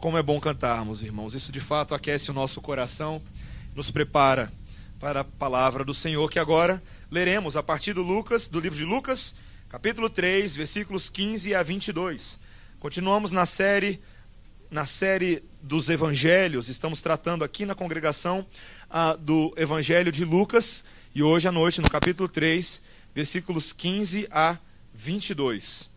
Como é bom cantarmos, irmãos. Isso de fato aquece o nosso coração, nos prepara para a palavra do Senhor, que agora leremos a partir do Lucas, do livro de Lucas, capítulo 3, versículos 15 a 22. Continuamos na série na série dos evangelhos, estamos tratando aqui na congregação ah, do evangelho de Lucas, e hoje à noite no capítulo 3, versículos 15 a 22.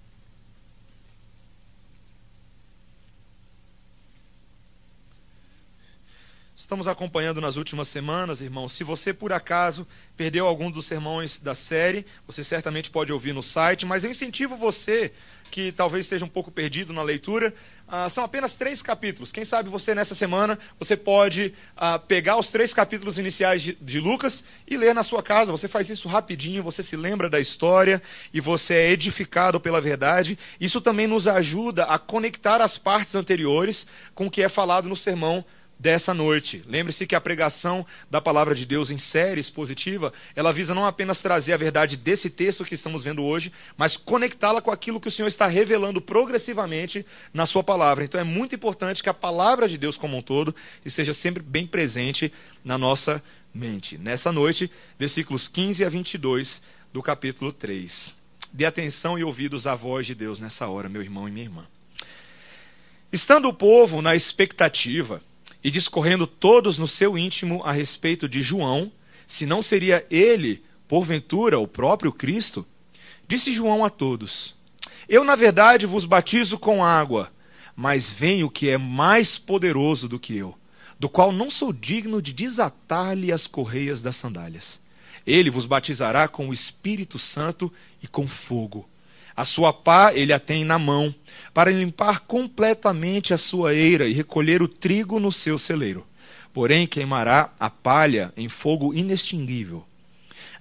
Estamos acompanhando nas últimas semanas, irmãos. Se você por acaso perdeu algum dos sermões da série, você certamente pode ouvir no site, mas eu incentivo você que talvez esteja um pouco perdido na leitura. Ah, são apenas três capítulos. Quem sabe você nessa semana você pode ah, pegar os três capítulos iniciais de, de Lucas e ler na sua casa. Você faz isso rapidinho, você se lembra da história e você é edificado pela verdade. Isso também nos ajuda a conectar as partes anteriores com o que é falado no sermão dessa noite. Lembre-se que a pregação da palavra de Deus em série expositiva, ela visa não apenas trazer a verdade desse texto que estamos vendo hoje, mas conectá-la com aquilo que o Senhor está revelando progressivamente na sua palavra. Então é muito importante que a palavra de Deus como um todo esteja sempre bem presente na nossa mente. Nessa noite, versículos 15 a 22 do capítulo 3. Dê atenção e ouvidos à voz de Deus nessa hora, meu irmão e minha irmã. Estando o povo na expectativa, e discorrendo todos no seu íntimo a respeito de João, se não seria ele, porventura, o próprio Cristo, disse João a todos: Eu, na verdade, vos batizo com água, mas vem o que é mais poderoso do que eu, do qual não sou digno de desatar-lhe as correias das sandálias. Ele vos batizará com o Espírito Santo e com fogo. A sua pá ele a tem na mão, para limpar completamente a sua eira e recolher o trigo no seu celeiro. Porém, queimará a palha em fogo inextinguível.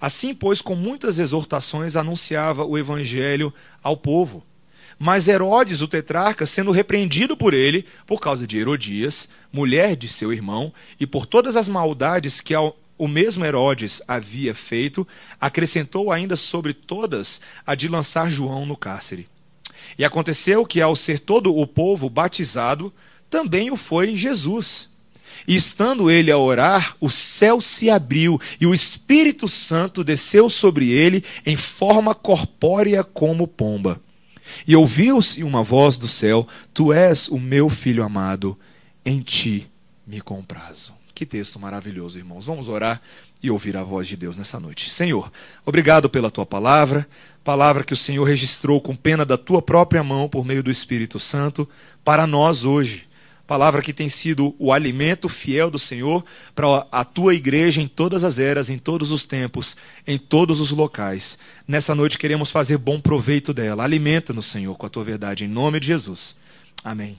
Assim, pois, com muitas exortações anunciava o evangelho ao povo. Mas Herodes, o tetrarca, sendo repreendido por ele, por causa de Herodias, mulher de seu irmão, e por todas as maldades que ao o mesmo Herodes havia feito, acrescentou ainda sobre todas a de lançar João no cárcere. E aconteceu que, ao ser todo o povo batizado, também o foi Jesus. E estando ele a orar, o céu se abriu e o Espírito Santo desceu sobre ele em forma corpórea como pomba. E ouviu-se uma voz do céu: Tu és o meu filho amado, em ti me comprazo. Que texto maravilhoso, irmãos. Vamos orar e ouvir a voz de Deus nessa noite. Senhor, obrigado pela tua palavra, palavra que o Senhor registrou com pena da tua própria mão por meio do Espírito Santo para nós hoje. Palavra que tem sido o alimento fiel do Senhor para a tua igreja em todas as eras, em todos os tempos, em todos os locais. Nessa noite queremos fazer bom proveito dela. Alimenta-nos, Senhor, com a tua verdade, em nome de Jesus. Amém.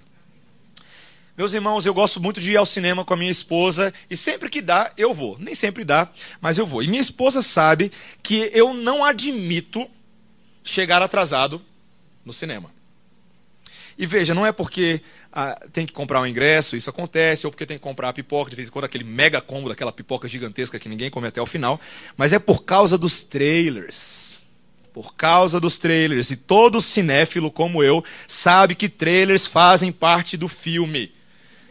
Meus irmãos, eu gosto muito de ir ao cinema com a minha esposa e sempre que dá, eu vou. Nem sempre dá, mas eu vou. E minha esposa sabe que eu não admito chegar atrasado no cinema. E veja, não é porque ah, tem que comprar um ingresso, isso acontece, ou porque tem que comprar a pipoca, de vez em quando aquele mega combo daquela pipoca gigantesca que ninguém come até o final, mas é por causa dos trailers. Por causa dos trailers. E todo cinéfilo como eu sabe que trailers fazem parte do filme.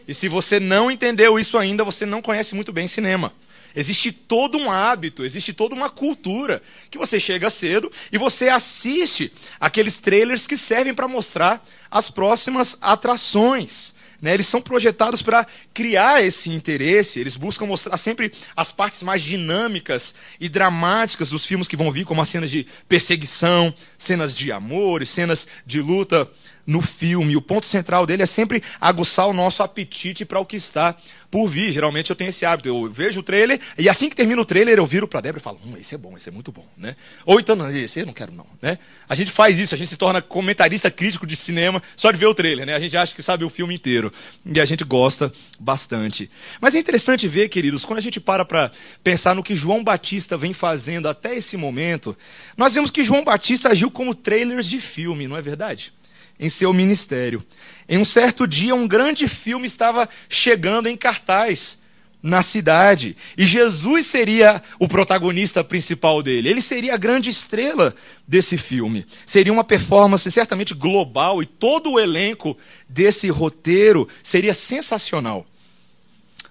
E se você não entendeu isso ainda, você não conhece muito bem cinema. Existe todo um hábito, existe toda uma cultura que você chega cedo e você assiste aqueles trailers que servem para mostrar as próximas atrações. Né? Eles são projetados para criar esse interesse, eles buscam mostrar sempre as partes mais dinâmicas e dramáticas dos filmes que vão vir, como as cenas de perseguição, cenas de amor cenas de luta no filme. O ponto central dele é sempre aguçar o nosso apetite para o que está por vir. Geralmente eu tenho esse hábito. Eu vejo o trailer e assim que termina o trailer eu viro para Débora e falo: hum, esse é bom, esse é muito bom. Né? Ou então, não, esse eu não quero não. Né? A gente faz isso, a gente se torna comentarista crítico de cinema só de ver o trailer. Né? A gente acha que sabe o filme inteiro. E a gente gosta bastante. Mas é interessante ver, queridos, quando a gente para para pensar no que João Batista vem fazendo até esse momento, nós vemos que João Batista agiu como trailers de filme, não é verdade? Em seu ministério. Em um certo dia, um grande filme estava chegando em cartaz. na cidade. E Jesus seria o protagonista principal dele. Ele seria a grande estrela desse filme. Seria uma performance certamente global e todo o elenco desse roteiro seria sensacional.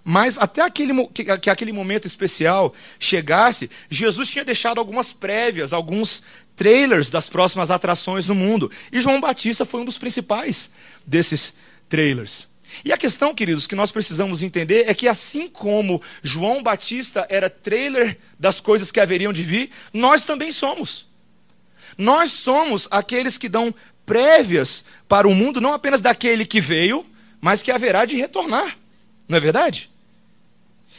Mas até aquele, que, que aquele momento especial chegasse, Jesus tinha deixado algumas prévias, alguns trailers das próximas atrações no mundo. E João Batista foi um dos principais desses trailers. E a questão, queridos, que nós precisamos entender é que assim como João Batista era trailer das coisas que haveriam de vir, nós também somos. Nós somos aqueles que dão prévias para o mundo, não apenas daquele que veio, mas que haverá de retornar. Não é verdade?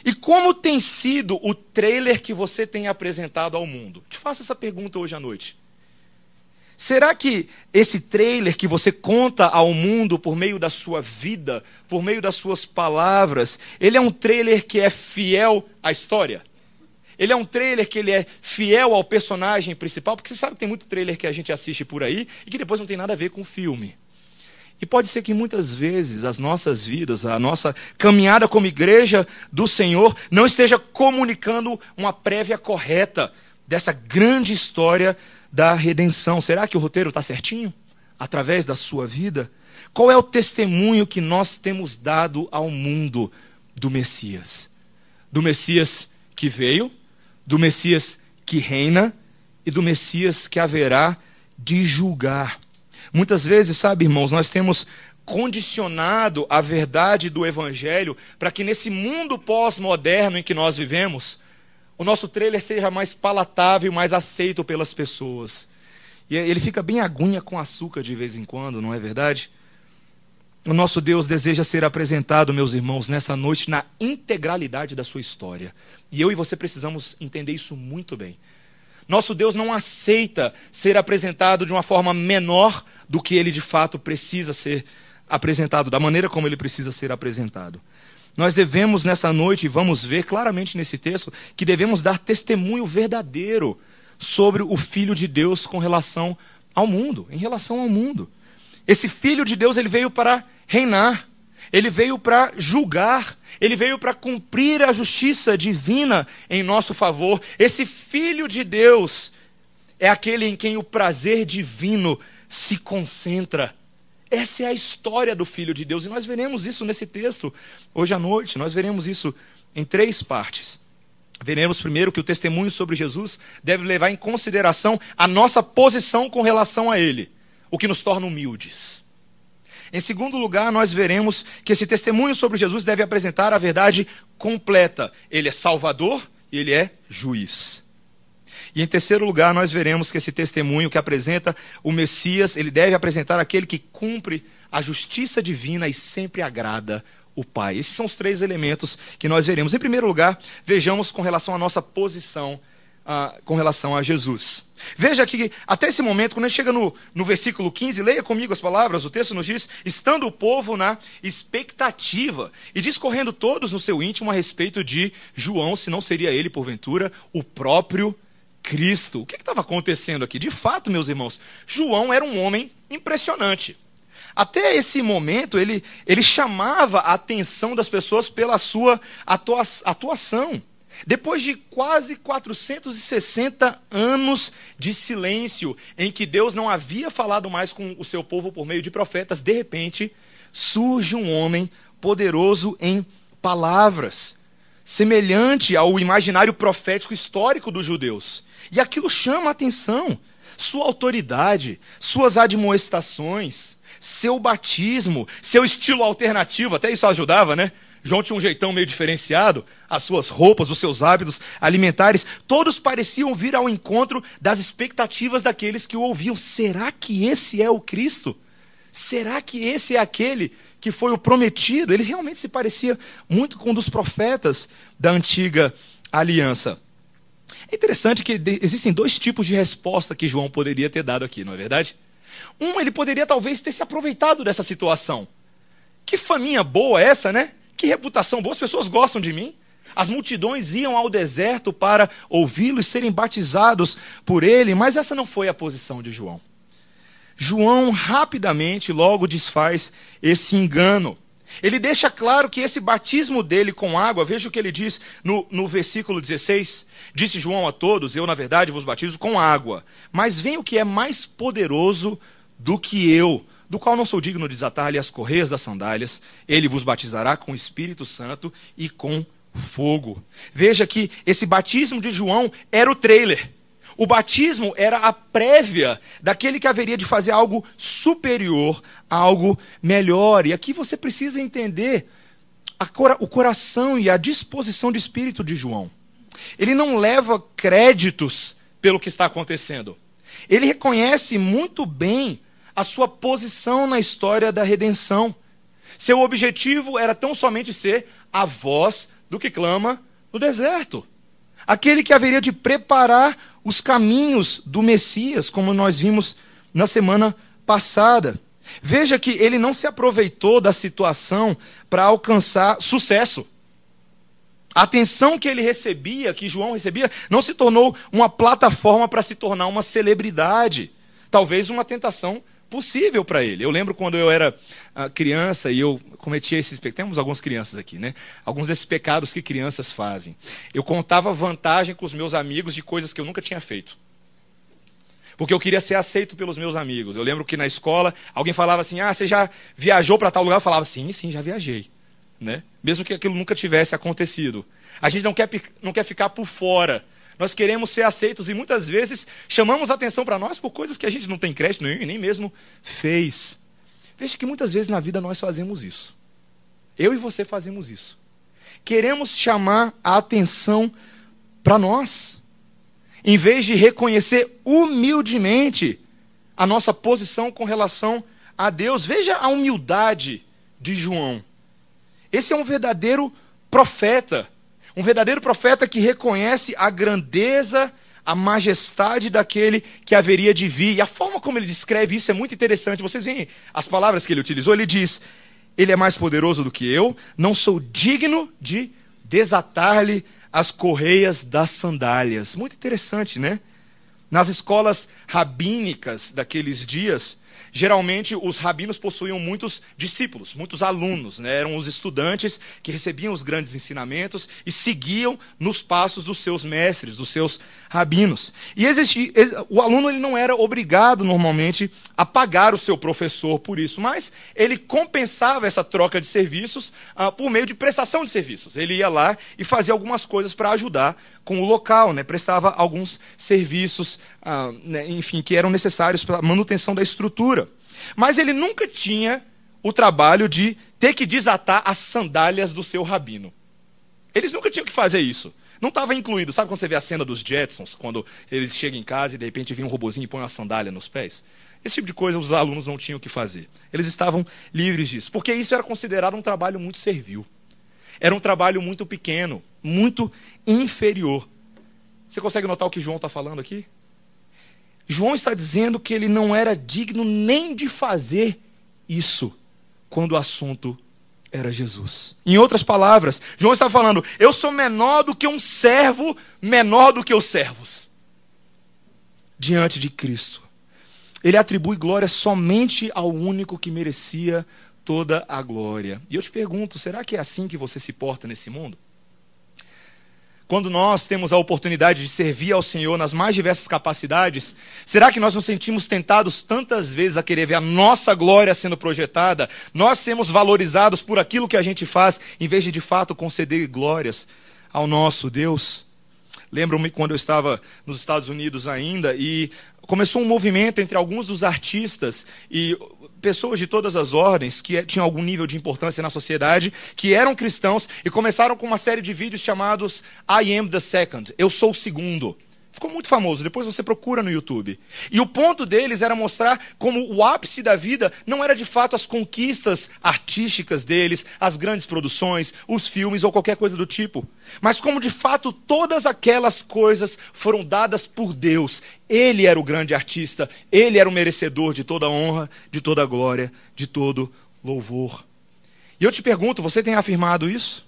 E como tem sido o trailer que você tem apresentado ao mundo? Te faço essa pergunta hoje à noite. Será que esse trailer que você conta ao mundo por meio da sua vida, por meio das suas palavras, ele é um trailer que é fiel à história? Ele é um trailer que ele é fiel ao personagem principal? Porque você sabe que tem muito trailer que a gente assiste por aí e que depois não tem nada a ver com o filme. E pode ser que muitas vezes as nossas vidas, a nossa caminhada como igreja do Senhor, não esteja comunicando uma prévia correta dessa grande história da redenção. Será que o roteiro está certinho? Através da sua vida? Qual é o testemunho que nós temos dado ao mundo do Messias? Do Messias que veio, do Messias que reina e do Messias que haverá de julgar. Muitas vezes, sabe, irmãos, nós temos condicionado a verdade do Evangelho para que nesse mundo pós-moderno em que nós vivemos, o nosso trailer seja mais palatável mais aceito pelas pessoas. E ele fica bem agunha com açúcar de vez em quando, não é verdade? O nosso Deus deseja ser apresentado, meus irmãos, nessa noite na integralidade da sua história. E eu e você precisamos entender isso muito bem. Nosso Deus não aceita ser apresentado de uma forma menor do que ele de fato precisa ser apresentado, da maneira como ele precisa ser apresentado. Nós devemos nessa noite, e vamos ver claramente nesse texto, que devemos dar testemunho verdadeiro sobre o Filho de Deus com relação ao mundo, em relação ao mundo. Esse Filho de Deus, ele veio para reinar, ele veio para julgar, ele veio para cumprir a justiça divina em nosso favor. Esse Filho de Deus é aquele em quem o prazer divino se concentra. Essa é a história do Filho de Deus, e nós veremos isso nesse texto hoje à noite. Nós veremos isso em três partes. Veremos primeiro que o testemunho sobre Jesus deve levar em consideração a nossa posição com relação a Ele, o que nos torna humildes. Em segundo lugar, nós veremos que esse testemunho sobre Jesus deve apresentar a verdade completa. Ele é Salvador e ele é juiz. E em terceiro lugar, nós veremos que esse testemunho que apresenta o Messias, ele deve apresentar aquele que cumpre a justiça divina e sempre agrada o Pai. Esses são os três elementos que nós veremos. Em primeiro lugar, vejamos com relação à nossa posição uh, com relação a Jesus. Veja que até esse momento, quando gente chega no, no versículo 15, leia comigo as palavras, o texto nos diz: estando o povo na expectativa e discorrendo todos no seu íntimo a respeito de João, se não seria ele, porventura, o próprio Cristo. O que estava acontecendo aqui? De fato, meus irmãos, João era um homem impressionante. Até esse momento, ele, ele chamava a atenção das pessoas pela sua atua, atuação. Depois de quase 460 anos de silêncio, em que Deus não havia falado mais com o seu povo por meio de profetas, de repente surge um homem poderoso em palavras, semelhante ao imaginário profético histórico dos judeus. E aquilo chama a atenção. Sua autoridade, suas admoestações, seu batismo, seu estilo alternativo, até isso ajudava, né? João tinha um jeitão meio diferenciado, as suas roupas, os seus hábitos alimentares, todos pareciam vir ao encontro das expectativas daqueles que o ouviam. Será que esse é o Cristo? Será que esse é aquele que foi o prometido? Ele realmente se parecia muito com um dos profetas da antiga aliança. É interessante que existem dois tipos de resposta que João poderia ter dado aqui, não é verdade? Um, ele poderia talvez ter se aproveitado dessa situação. Que faminha boa essa, né? Que reputação boa, as pessoas gostam de mim. As multidões iam ao deserto para ouvi-lo e serem batizados por ele, mas essa não foi a posição de João. João rapidamente logo desfaz esse engano. Ele deixa claro que esse batismo dele com água, veja o que ele diz no, no versículo 16: Disse João a todos: Eu, na verdade, vos batizo com água. Mas vem o que é mais poderoso do que eu, do qual não sou digno de desatar-lhe as correias das sandálias. Ele vos batizará com o Espírito Santo e com fogo. Veja que esse batismo de João era o trailer. O batismo era a prévia daquele que haveria de fazer algo superior, algo melhor. E aqui você precisa entender cora o coração e a disposição de espírito de João. Ele não leva créditos pelo que está acontecendo. Ele reconhece muito bem a sua posição na história da redenção. Seu objetivo era tão somente ser a voz do que clama no deserto. Aquele que haveria de preparar os caminhos do Messias, como nós vimos na semana passada. Veja que ele não se aproveitou da situação para alcançar sucesso. A atenção que ele recebia, que João recebia, não se tornou uma plataforma para se tornar uma celebridade. Talvez uma tentação possível para ele. Eu lembro quando eu era uh, criança e eu cometia esses pecados. Temos algumas crianças aqui, né? Alguns desses pecados que crianças fazem. Eu contava vantagem com os meus amigos de coisas que eu nunca tinha feito. Porque eu queria ser aceito pelos meus amigos. Eu lembro que na escola alguém falava assim: Ah, você já viajou para tal lugar? Eu falava: Sim, sim, já viajei. Né? Mesmo que aquilo nunca tivesse acontecido. A gente não quer, não quer ficar por fora nós queremos ser aceitos e muitas vezes chamamos atenção para nós por coisas que a gente não tem crédito nenhum e nem mesmo fez. Veja que muitas vezes na vida nós fazemos isso. Eu e você fazemos isso. Queremos chamar a atenção para nós, em vez de reconhecer humildemente a nossa posição com relação a Deus. Veja a humildade de João. Esse é um verdadeiro profeta. Um verdadeiro profeta que reconhece a grandeza, a majestade daquele que haveria de vir. E a forma como ele descreve isso é muito interessante. Vocês veem as palavras que ele utilizou? Ele diz: Ele é mais poderoso do que eu, não sou digno de desatar-lhe as correias das sandálias. Muito interessante, né? Nas escolas rabínicas daqueles dias, Geralmente, os rabinos possuíam muitos discípulos, muitos alunos, né? eram os estudantes que recebiam os grandes ensinamentos e seguiam nos passos dos seus mestres, dos seus rabinos. E existia, o aluno ele não era obrigado, normalmente, a pagar o seu professor por isso, mas ele compensava essa troca de serviços ah, por meio de prestação de serviços. Ele ia lá e fazia algumas coisas para ajudar com o local, né? prestava alguns serviços, ah, né? enfim, que eram necessários para a manutenção da estrutura. Mas ele nunca tinha o trabalho de ter que desatar as sandálias do seu rabino. Eles nunca tinham que fazer isso. Não estava incluído. Sabe quando você vê a cena dos Jetsons, quando eles chegam em casa e de repente vem um robozinho e põe uma sandália nos pés? Esse tipo de coisa os alunos não tinham que fazer. Eles estavam livres disso, porque isso era considerado um trabalho muito servil. Era um trabalho muito pequeno, muito inferior. Você consegue notar o que João está falando aqui? João está dizendo que ele não era digno nem de fazer isso quando o assunto era Jesus. Em outras palavras, João está falando: eu sou menor do que um servo, menor do que os servos. Diante de Cristo. Ele atribui glória somente ao único que merecia toda a glória. E eu te pergunto: será que é assim que você se porta nesse mundo? Quando nós temos a oportunidade de servir ao Senhor nas mais diversas capacidades, será que nós nos sentimos tentados tantas vezes a querer ver a nossa glória sendo projetada, nós sermos valorizados por aquilo que a gente faz, em vez de de fato conceder glórias ao nosso Deus? Lembro-me quando eu estava nos Estados Unidos ainda e começou um movimento entre alguns dos artistas e pessoas de todas as ordens que tinham algum nível de importância na sociedade, que eram cristãos e começaram com uma série de vídeos chamados I am the second, eu sou o segundo. Ficou muito famoso, depois você procura no YouTube. E o ponto deles era mostrar como o ápice da vida não era de fato as conquistas artísticas deles, as grandes produções, os filmes ou qualquer coisa do tipo, mas como de fato todas aquelas coisas foram dadas por Deus. Ele era o grande artista, ele era o merecedor de toda honra, de toda glória, de todo louvor. E eu te pergunto, você tem afirmado isso?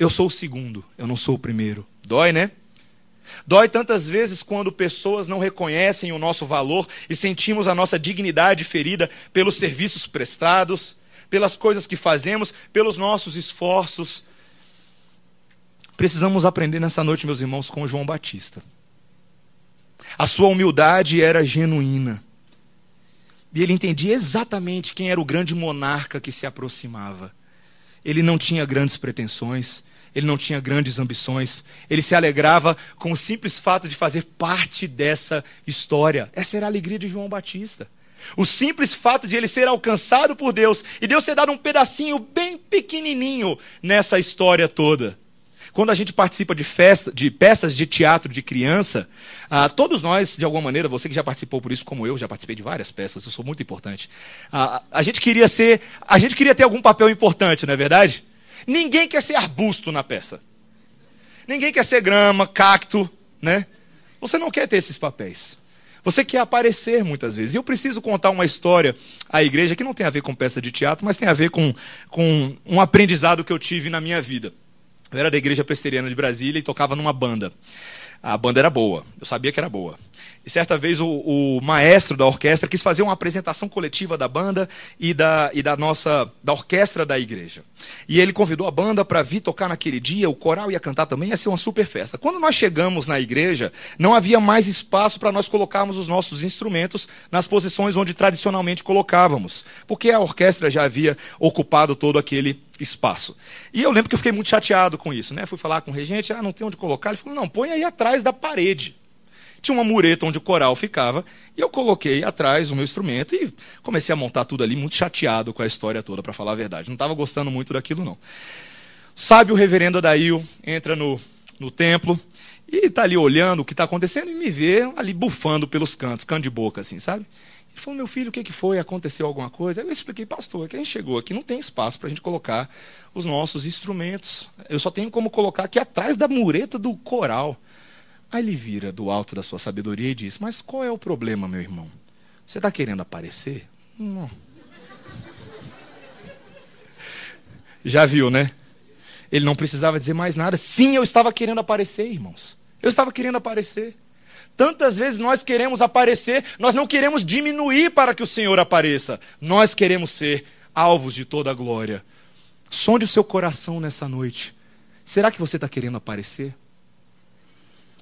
Eu sou o segundo, eu não sou o primeiro. Dói, né? Dói tantas vezes quando pessoas não reconhecem o nosso valor e sentimos a nossa dignidade ferida pelos serviços prestados. pelas coisas que fazemos, pelos nossos esforços. Precisamos aprender nessa noite, meus irmãos, com João Batista. A sua humildade era genuína. E ele entendia exatamente quem era o grande monarca que se aproximava. Ele não tinha grandes pretensões, ele não tinha grandes ambições, ele se alegrava com o simples fato de fazer parte dessa história. Essa era a alegria de João Batista. O simples fato de ele ser alcançado por Deus e Deus ter dado um pedacinho bem pequenininho nessa história toda. Quando a gente participa de festa, de peças de teatro de criança, ah, todos nós, de alguma maneira, você que já participou por isso, como eu, já participei de várias peças, eu sou muito importante. Ah, a gente queria ser, a gente queria ter algum papel importante, não é verdade? Ninguém quer ser arbusto na peça. Ninguém quer ser grama, cacto, né? Você não quer ter esses papéis. Você quer aparecer muitas vezes. E eu preciso contar uma história à igreja que não tem a ver com peça de teatro, mas tem a ver com, com um aprendizado que eu tive na minha vida. Eu era da igreja presbiteriana de Brasília e tocava numa banda. A banda era boa, eu sabia que era boa. E certa vez o, o, maestro da orquestra quis fazer uma apresentação coletiva da banda e da, e da nossa da orquestra da igreja. E ele convidou a banda para vir tocar naquele dia, o coral ia cantar também, ia ser uma super festa. Quando nós chegamos na igreja, não havia mais espaço para nós colocarmos os nossos instrumentos nas posições onde tradicionalmente colocávamos, porque a orquestra já havia ocupado todo aquele espaço. E eu lembro que eu fiquei muito chateado com isso, né? Fui falar com o regente, ah, não tem onde colocar. Ele falou, não, põe aí atrás da parede tinha uma mureta onde o coral ficava, e eu coloquei atrás o meu instrumento e comecei a montar tudo ali, muito chateado com a história toda, para falar a verdade. Não estava gostando muito daquilo, não. Sabe o reverendo Adail, entra no, no templo e está ali olhando o que está acontecendo e me vê ali bufando pelos cantos, canto de boca, assim, sabe? Ele falou, meu filho, o que, que foi? Aconteceu alguma coisa? Eu expliquei, pastor, que a gente chegou aqui, não tem espaço para a gente colocar os nossos instrumentos. Eu só tenho como colocar aqui atrás da mureta do coral. Aí ele vira do alto da sua sabedoria e diz: Mas qual é o problema, meu irmão? Você está querendo aparecer? Não. Já viu, né? Ele não precisava dizer mais nada. Sim, eu estava querendo aparecer, irmãos. Eu estava querendo aparecer. Tantas vezes nós queremos aparecer, nós não queremos diminuir para que o Senhor apareça. Nós queremos ser alvos de toda a glória. Sonde o seu coração nessa noite. Será que você está querendo aparecer?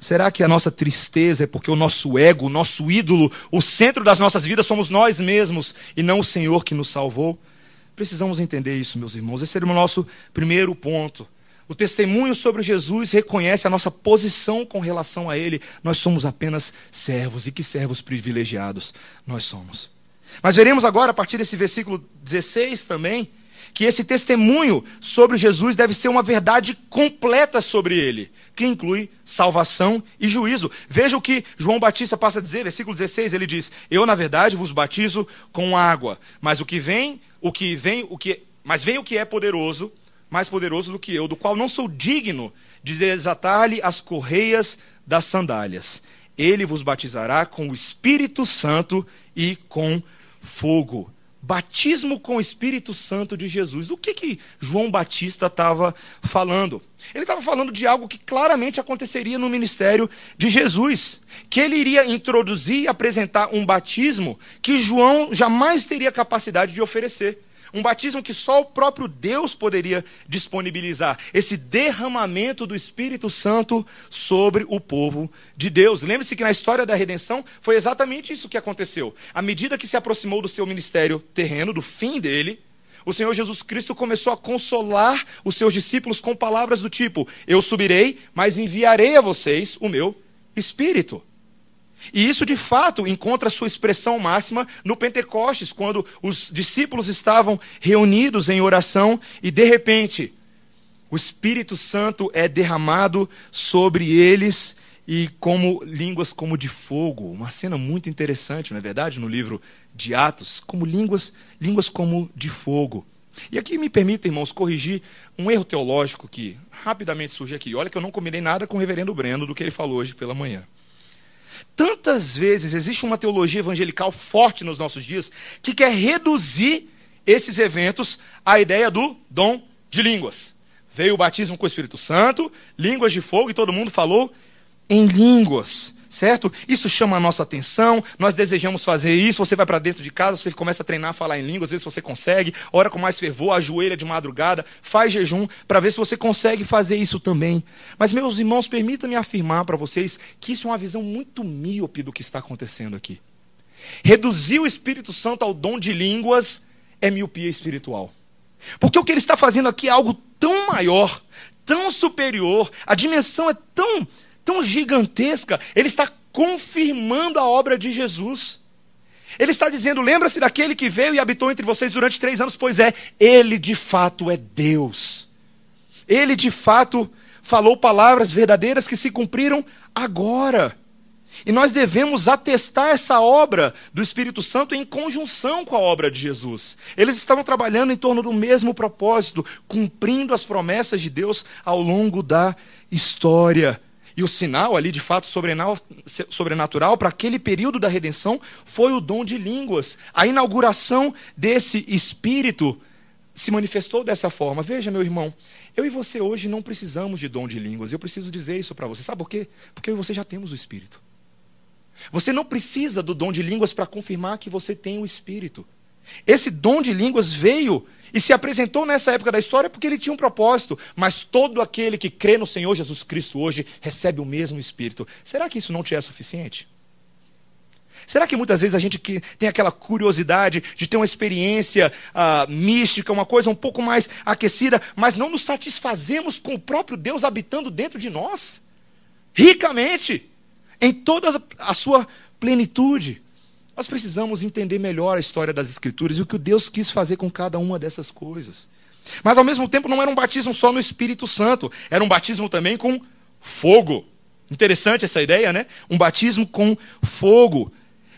Será que a nossa tristeza é porque o nosso ego, o nosso ídolo, o centro das nossas vidas somos nós mesmos e não o Senhor que nos salvou? Precisamos entender isso, meus irmãos. Esse seria o nosso primeiro ponto. O testemunho sobre Jesus reconhece a nossa posição com relação a Ele. Nós somos apenas servos, e que servos privilegiados nós somos. Mas veremos agora, a partir desse versículo 16 também, que esse testemunho sobre Jesus deve ser uma verdade completa sobre ele, que inclui salvação e juízo. Veja o que João Batista passa a dizer, versículo 16, ele diz: "Eu na verdade vos batizo com água, mas o que vem, o que vem, o que, mas vem o que é poderoso, mais poderoso do que eu, do qual não sou digno de desatar-lhe as correias das sandálias. Ele vos batizará com o Espírito Santo e com fogo." Batismo com o Espírito Santo de Jesus. Do que, que João Batista estava falando? Ele estava falando de algo que claramente aconteceria no ministério de Jesus, que ele iria introduzir e apresentar um batismo que João jamais teria capacidade de oferecer. Um batismo que só o próprio Deus poderia disponibilizar. Esse derramamento do Espírito Santo sobre o povo de Deus. Lembre-se que na história da redenção foi exatamente isso que aconteceu. À medida que se aproximou do seu ministério terreno, do fim dele, o Senhor Jesus Cristo começou a consolar os seus discípulos com palavras do tipo: Eu subirei, mas enviarei a vocês o meu Espírito. E isso, de fato, encontra sua expressão máxima no Pentecostes, quando os discípulos estavam reunidos em oração e, de repente, o Espírito Santo é derramado sobre eles e como línguas como de fogo. Uma cena muito interessante, não é verdade, no livro de Atos, como línguas, línguas como de fogo. E aqui me permita, irmãos, corrigir um erro teológico que rapidamente surge aqui. Olha que eu não combinei nada com o reverendo Breno do que ele falou hoje pela manhã. Tantas vezes existe uma teologia evangelical forte nos nossos dias que quer reduzir esses eventos à ideia do dom de línguas. Veio o batismo com o Espírito Santo, línguas de fogo e todo mundo falou em línguas. Certo? Isso chama a nossa atenção, nós desejamos fazer isso. Você vai para dentro de casa, você começa a treinar a falar em língua, às vezes você consegue, ora com mais fervor, ajoelha de madrugada, faz jejum para ver se você consegue fazer isso também. Mas, meus irmãos, permitam-me afirmar para vocês que isso é uma visão muito míope do que está acontecendo aqui. Reduzir o Espírito Santo ao dom de línguas é miopia espiritual. Porque o que ele está fazendo aqui é algo tão maior, tão superior, a dimensão é tão tão gigantesca, ele está confirmando a obra de Jesus. Ele está dizendo: lembra-se daquele que veio e habitou entre vocês durante três anos? Pois é, ele de fato é Deus. Ele de fato falou palavras verdadeiras que se cumpriram agora. E nós devemos atestar essa obra do Espírito Santo em conjunção com a obra de Jesus. Eles estavam trabalhando em torno do mesmo propósito, cumprindo as promessas de Deus ao longo da história. E o sinal ali, de fato, sobrenatural para aquele período da redenção foi o dom de línguas. A inauguração desse espírito se manifestou dessa forma. Veja, meu irmão, eu e você hoje não precisamos de dom de línguas. Eu preciso dizer isso para você. Sabe por quê? Porque eu e você já temos o espírito. Você não precisa do dom de línguas para confirmar que você tem o espírito. Esse dom de línguas veio e se apresentou nessa época da história porque ele tinha um propósito. Mas todo aquele que crê no Senhor Jesus Cristo hoje recebe o mesmo Espírito. Será que isso não te é suficiente? Será que muitas vezes a gente tem aquela curiosidade de ter uma experiência uh, mística, uma coisa um pouco mais aquecida, mas não nos satisfazemos com o próprio Deus habitando dentro de nós? Ricamente, em toda a sua plenitude. Nós precisamos entender melhor a história das Escrituras e o que Deus quis fazer com cada uma dessas coisas. Mas ao mesmo tempo não era um batismo só no Espírito Santo, era um batismo também com fogo. Interessante essa ideia, né? Um batismo com fogo.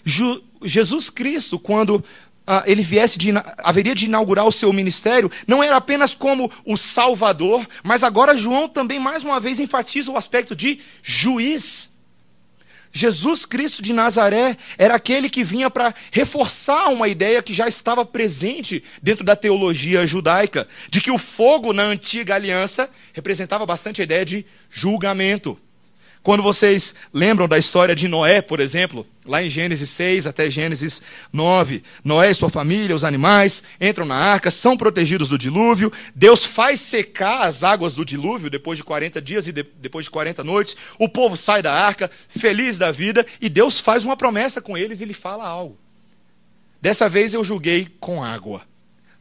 Ju Jesus Cristo, quando ah, ele viesse de, haveria de inaugurar o seu ministério, não era apenas como o Salvador, mas agora João também mais uma vez enfatiza o aspecto de juiz. Jesus Cristo de Nazaré era aquele que vinha para reforçar uma ideia que já estava presente dentro da teologia judaica, de que o fogo na antiga aliança representava bastante a ideia de julgamento. Quando vocês lembram da história de Noé, por exemplo, lá em Gênesis 6 até Gênesis 9, Noé e sua família, os animais, entram na arca, são protegidos do dilúvio, Deus faz secar as águas do dilúvio depois de 40 dias e de, depois de 40 noites, o povo sai da arca, feliz da vida, e Deus faz uma promessa com eles e lhe fala algo. Dessa vez eu julguei com água.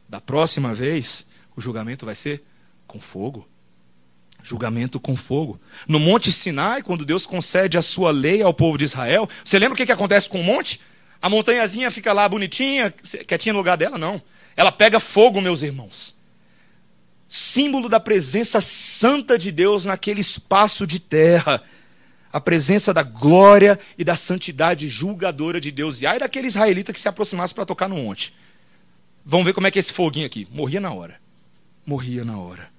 Da próxima vez, o julgamento vai ser com fogo julgamento com fogo. No Monte Sinai, quando Deus concede a sua lei ao povo de Israel, você lembra o que, que acontece com o monte? A montanhazinha fica lá bonitinha, quietinha no lugar dela? Não. Ela pega fogo, meus irmãos. Símbolo da presença santa de Deus naquele espaço de terra. A presença da glória e da santidade julgadora de Deus. E aí daquele israelita que se aproximasse para tocar no monte. Vamos ver como é que é esse foguinho aqui. Morria na hora. Morria na hora.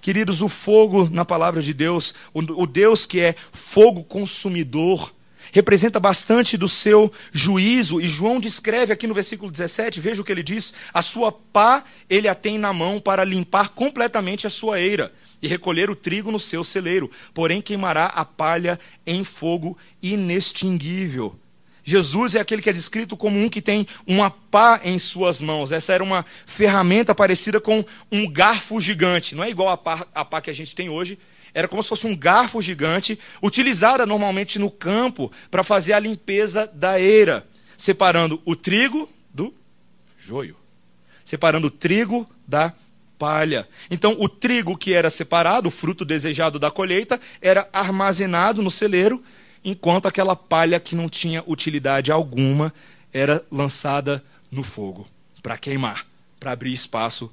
Queridos, o fogo na palavra de Deus, o, Deus que é fogo consumidor, representa bastante do seu juízo, e João descreve aqui no versículo 17, veja o que ele diz: a sua pá ele a tem na mão para limpar completamente a sua eira e recolher o trigo no seu celeiro, porém queimará a palha em fogo inextinguível. Jesus é aquele que é descrito como um que tem uma pá em suas mãos. Essa era uma ferramenta parecida com um garfo gigante. Não é igual a pá, a pá que a gente tem hoje. Era como se fosse um garfo gigante, utilizada normalmente no campo para fazer a limpeza da eira, separando o trigo do joio, separando o trigo da palha. Então, o trigo que era separado, o fruto desejado da colheita, era armazenado no celeiro enquanto aquela palha que não tinha utilidade alguma era lançada no fogo para queimar, para abrir espaço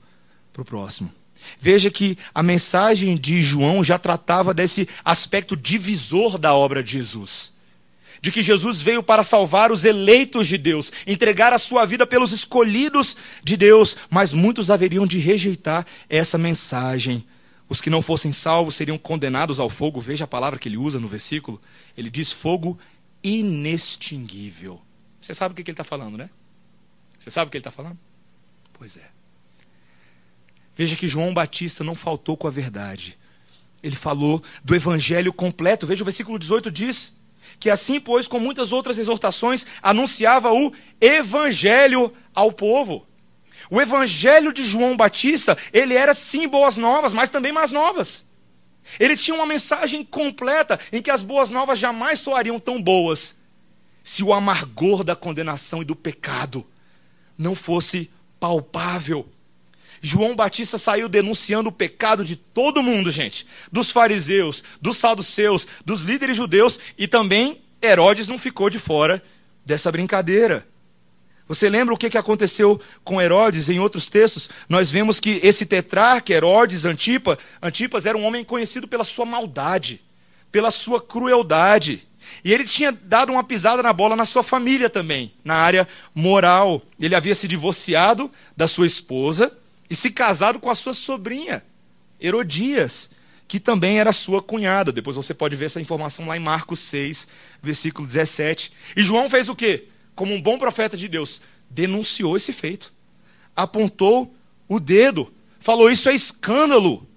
para o próximo. Veja que a mensagem de João já tratava desse aspecto divisor da obra de Jesus. De que Jesus veio para salvar os eleitos de Deus, entregar a sua vida pelos escolhidos de Deus, mas muitos haveriam de rejeitar essa mensagem. Os que não fossem salvos seriam condenados ao fogo. Veja a palavra que ele usa no versículo. Ele diz fogo inextinguível. Você sabe o que ele está falando, né? Você sabe o que ele está falando? Pois é. Veja que João Batista não faltou com a verdade. Ele falou do evangelho completo. Veja o versículo 18 diz: que assim, pois, com muitas outras exortações, anunciava o evangelho ao povo. O evangelho de João Batista, ele era sim boas novas, mas também mais novas. Ele tinha uma mensagem completa em que as boas novas jamais soariam tão boas se o amargor da condenação e do pecado não fosse palpável. João Batista saiu denunciando o pecado de todo mundo, gente. Dos fariseus, dos saduceus, dos líderes judeus e também Herodes não ficou de fora dessa brincadeira. Você lembra o que aconteceu com Herodes em outros textos? Nós vemos que esse tetrarca, Herodes Antipa, Antipas era um homem conhecido pela sua maldade, pela sua crueldade. E ele tinha dado uma pisada na bola na sua família também, na área moral. Ele havia se divorciado da sua esposa e se casado com a sua sobrinha, Herodias, que também era sua cunhada. Depois você pode ver essa informação lá em Marcos 6, versículo 17. E João fez o quê? Como um bom profeta de Deus, denunciou esse feito. Apontou o dedo, falou: Isso é escândalo.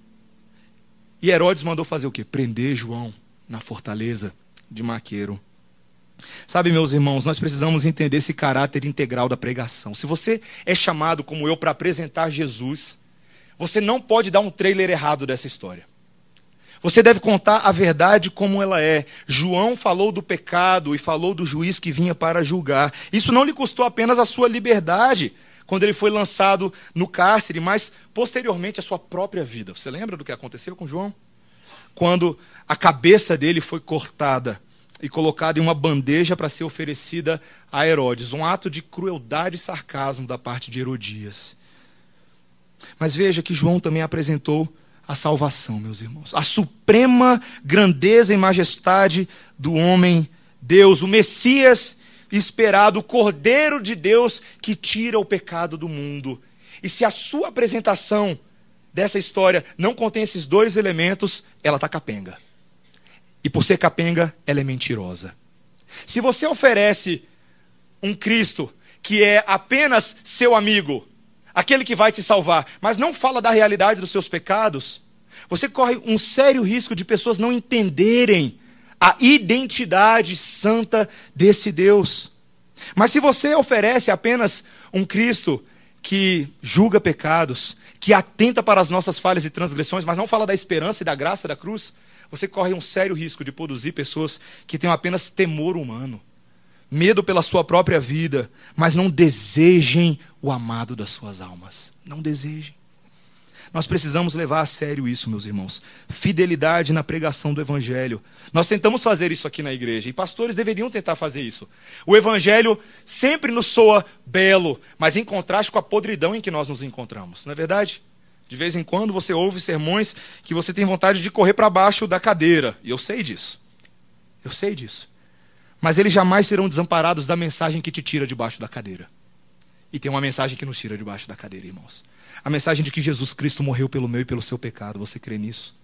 E Herodes mandou fazer o quê? Prender João na fortaleza de Maqueiro. Sabe, meus irmãos, nós precisamos entender esse caráter integral da pregação. Se você é chamado, como eu, para apresentar Jesus, você não pode dar um trailer errado dessa história. Você deve contar a verdade como ela é. João falou do pecado e falou do juiz que vinha para julgar. Isso não lhe custou apenas a sua liberdade quando ele foi lançado no cárcere, mas posteriormente a sua própria vida. Você lembra do que aconteceu com João? Quando a cabeça dele foi cortada e colocada em uma bandeja para ser oferecida a Herodes. Um ato de crueldade e sarcasmo da parte de Herodias. Mas veja que João também apresentou a salvação, meus irmãos. A suprema grandeza e majestade do homem Deus, o Messias esperado, o Cordeiro de Deus que tira o pecado do mundo. E se a sua apresentação dessa história não contém esses dois elementos, ela está capenga. E por ser capenga, ela é mentirosa. Se você oferece um Cristo que é apenas seu amigo, aquele que vai te salvar, mas não fala da realidade dos seus pecados, você corre um sério risco de pessoas não entenderem a identidade santa desse Deus. Mas se você oferece apenas um Cristo que julga pecados, que atenta para as nossas falhas e transgressões, mas não fala da esperança e da graça da cruz, você corre um sério risco de produzir pessoas que tenham apenas temor humano, medo pela sua própria vida, mas não desejem o amado das suas almas. Não desejem. Nós precisamos levar a sério isso, meus irmãos. Fidelidade na pregação do Evangelho. Nós tentamos fazer isso aqui na igreja e pastores deveriam tentar fazer isso. O Evangelho sempre nos soa belo, mas em contraste com a podridão em que nós nos encontramos, não é verdade? De vez em quando você ouve sermões que você tem vontade de correr para baixo da cadeira. E eu sei disso. Eu sei disso. Mas eles jamais serão desamparados da mensagem que te tira debaixo da cadeira. E tem uma mensagem que nos tira debaixo da cadeira, irmãos. A mensagem de que Jesus Cristo morreu pelo meu e pelo seu pecado. Você crê nisso?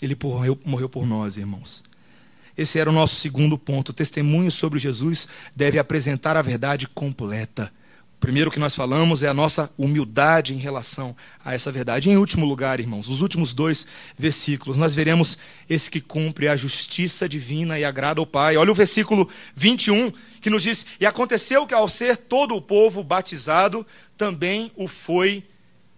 Ele morreu, morreu por nós, irmãos. Esse era o nosso segundo ponto. O testemunho sobre Jesus deve apresentar a verdade completa. Primeiro que nós falamos é a nossa humildade em relação a essa verdade. E em último lugar, irmãos, os últimos dois versículos, nós veremos esse que cumpre a justiça divina e agrada ao Pai. Olha o versículo 21, que nos diz: E aconteceu que ao ser todo o povo batizado, também o foi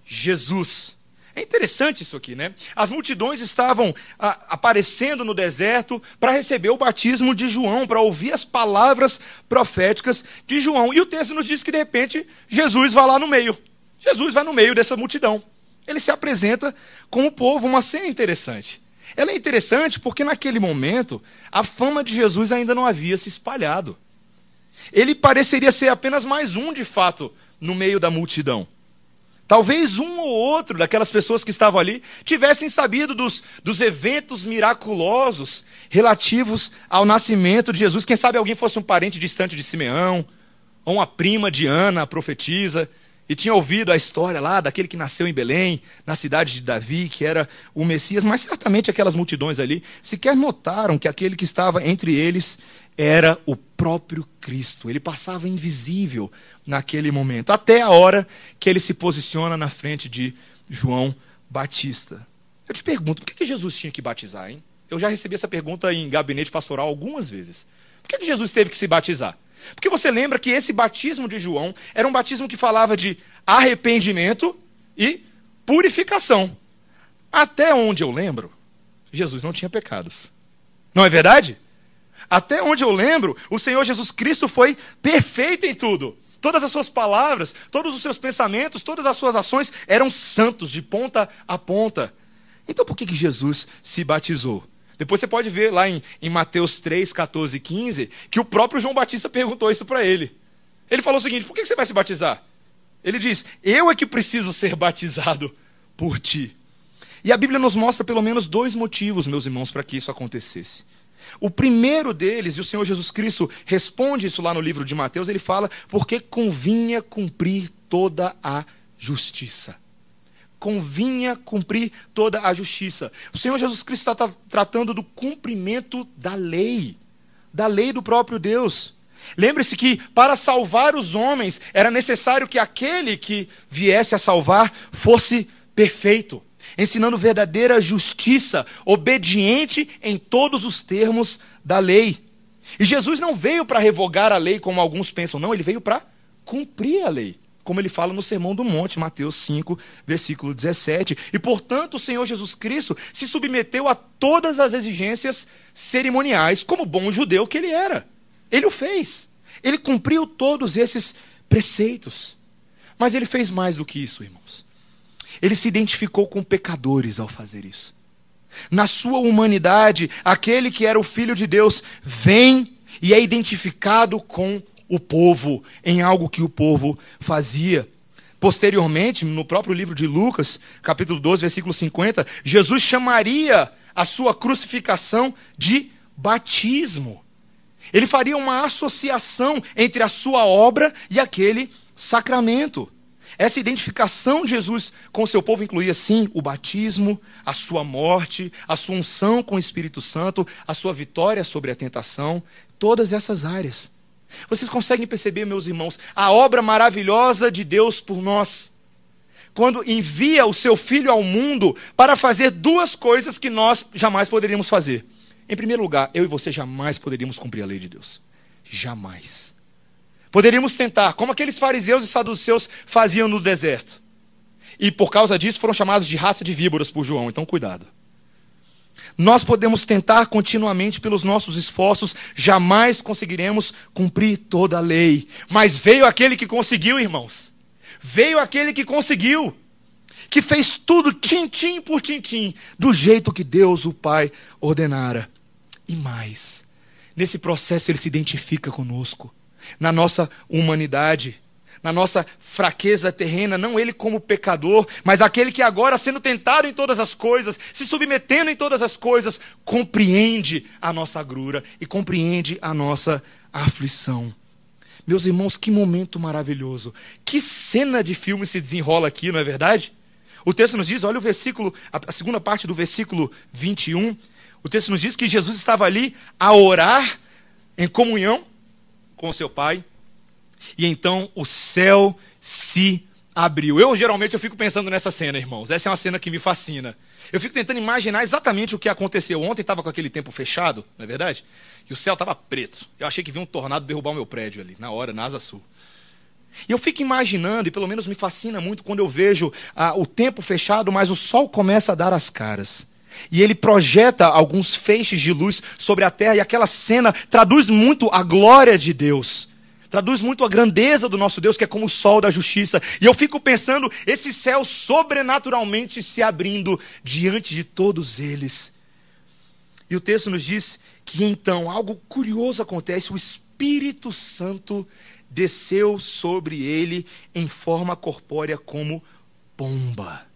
Jesus. É interessante isso aqui, né? As multidões estavam a, ah, aparecendo no deserto para receber o batismo de João, para ouvir as palavras proféticas de João. E o texto nos diz que de repente Jesus vai lá no meio. Jesus vai no meio dessa multidão. Ele se apresenta com o povo, uma cena interessante. Ela é interessante porque naquele momento a fama de Jesus ainda não havia se espalhado. Ele pareceria ser apenas mais um, de fato, no meio da multidão. Talvez um ou outro daquelas pessoas que estavam ali tivessem sabido dos, dos eventos miraculosos relativos ao nascimento de Jesus. Quem sabe alguém fosse um parente distante de Simeão, ou uma prima de Ana, a profetisa, e tinha ouvido a história lá daquele que nasceu em Belém, na cidade de Davi, que era o Messias, mas certamente aquelas multidões ali sequer notaram que aquele que estava entre eles era o próprio Cristo. Ele passava invisível naquele momento, até a hora que ele se posiciona na frente de João Batista. Eu te pergunto, por que Jesus tinha que batizar, hein? Eu já recebi essa pergunta em gabinete pastoral algumas vezes. Por que Jesus teve que se batizar? Porque você lembra que esse batismo de João era um batismo que falava de arrependimento e purificação. Até onde eu lembro, Jesus não tinha pecados. Não é verdade? Até onde eu lembro, o Senhor Jesus Cristo foi perfeito em tudo. Todas as suas palavras, todos os seus pensamentos, todas as suas ações eram santos de ponta a ponta. Então por que, que Jesus se batizou? Depois você pode ver lá em, em Mateus 3, 14 e 15, que o próprio João Batista perguntou isso para ele. Ele falou o seguinte: por que você vai se batizar? Ele diz: Eu é que preciso ser batizado por ti. E a Bíblia nos mostra pelo menos dois motivos, meus irmãos, para que isso acontecesse. O primeiro deles, e o Senhor Jesus Cristo responde isso lá no livro de Mateus, ele fala: porque convinha cumprir toda a justiça convinha cumprir toda a justiça. O Senhor Jesus Cristo está tratando do cumprimento da lei, da lei do próprio Deus. Lembre-se que para salvar os homens era necessário que aquele que viesse a salvar fosse perfeito, ensinando verdadeira justiça, obediente em todos os termos da lei. E Jesus não veio para revogar a lei como alguns pensam, não, ele veio para cumprir a lei como ele fala no Sermão do Monte, Mateus 5, versículo 17. E, portanto, o Senhor Jesus Cristo se submeteu a todas as exigências cerimoniais, como bom judeu que ele era. Ele o fez. Ele cumpriu todos esses preceitos. Mas ele fez mais do que isso, irmãos. Ele se identificou com pecadores ao fazer isso. Na sua humanidade, aquele que era o Filho de Deus vem e é identificado com o povo em algo que o povo fazia. Posteriormente, no próprio livro de Lucas, capítulo 12, versículo 50, Jesus chamaria a sua crucificação de batismo. Ele faria uma associação entre a sua obra e aquele sacramento. Essa identificação de Jesus com o seu povo incluía, sim, o batismo, a sua morte, a sua unção com o Espírito Santo, a sua vitória sobre a tentação, todas essas áreas. Vocês conseguem perceber, meus irmãos, a obra maravilhosa de Deus por nós? Quando envia o seu filho ao mundo para fazer duas coisas que nós jamais poderíamos fazer. Em primeiro lugar, eu e você jamais poderíamos cumprir a lei de Deus. Jamais. Poderíamos tentar, como aqueles fariseus e saduceus faziam no deserto. E por causa disso foram chamados de raça de víboras por João, então cuidado. Nós podemos tentar continuamente pelos nossos esforços, jamais conseguiremos cumprir toda a lei. Mas veio aquele que conseguiu, irmãos. Veio aquele que conseguiu. Que fez tudo tintim por tintim, do jeito que Deus, o Pai, ordenara. E mais, nesse processo ele se identifica conosco, na nossa humanidade na nossa fraqueza terrena, não ele como pecador, mas aquele que agora, sendo tentado em todas as coisas, se submetendo em todas as coisas, compreende a nossa agrura e compreende a nossa aflição. Meus irmãos, que momento maravilhoso. Que cena de filme se desenrola aqui, não é verdade? O texto nos diz, olha o versículo, a segunda parte do versículo 21. O texto nos diz que Jesus estava ali a orar em comunhão com seu Pai e então o céu se abriu. Eu geralmente eu fico pensando nessa cena, irmãos. Essa é uma cena que me fascina. Eu fico tentando imaginar exatamente o que aconteceu ontem. Estava com aquele tempo fechado, não é verdade? E o céu estava preto. Eu achei que vinha um tornado derrubar o meu prédio ali, na hora, na asa sul. E eu fico imaginando, e pelo menos me fascina muito quando eu vejo ah, o tempo fechado, mas o sol começa a dar as caras. E ele projeta alguns feixes de luz sobre a terra, e aquela cena traduz muito a glória de Deus traduz muito a grandeza do nosso Deus, que é como o sol da justiça. E eu fico pensando esse céu sobrenaturalmente se abrindo diante de todos eles. E o texto nos diz que então algo curioso acontece: o Espírito Santo desceu sobre ele em forma corpórea como pomba.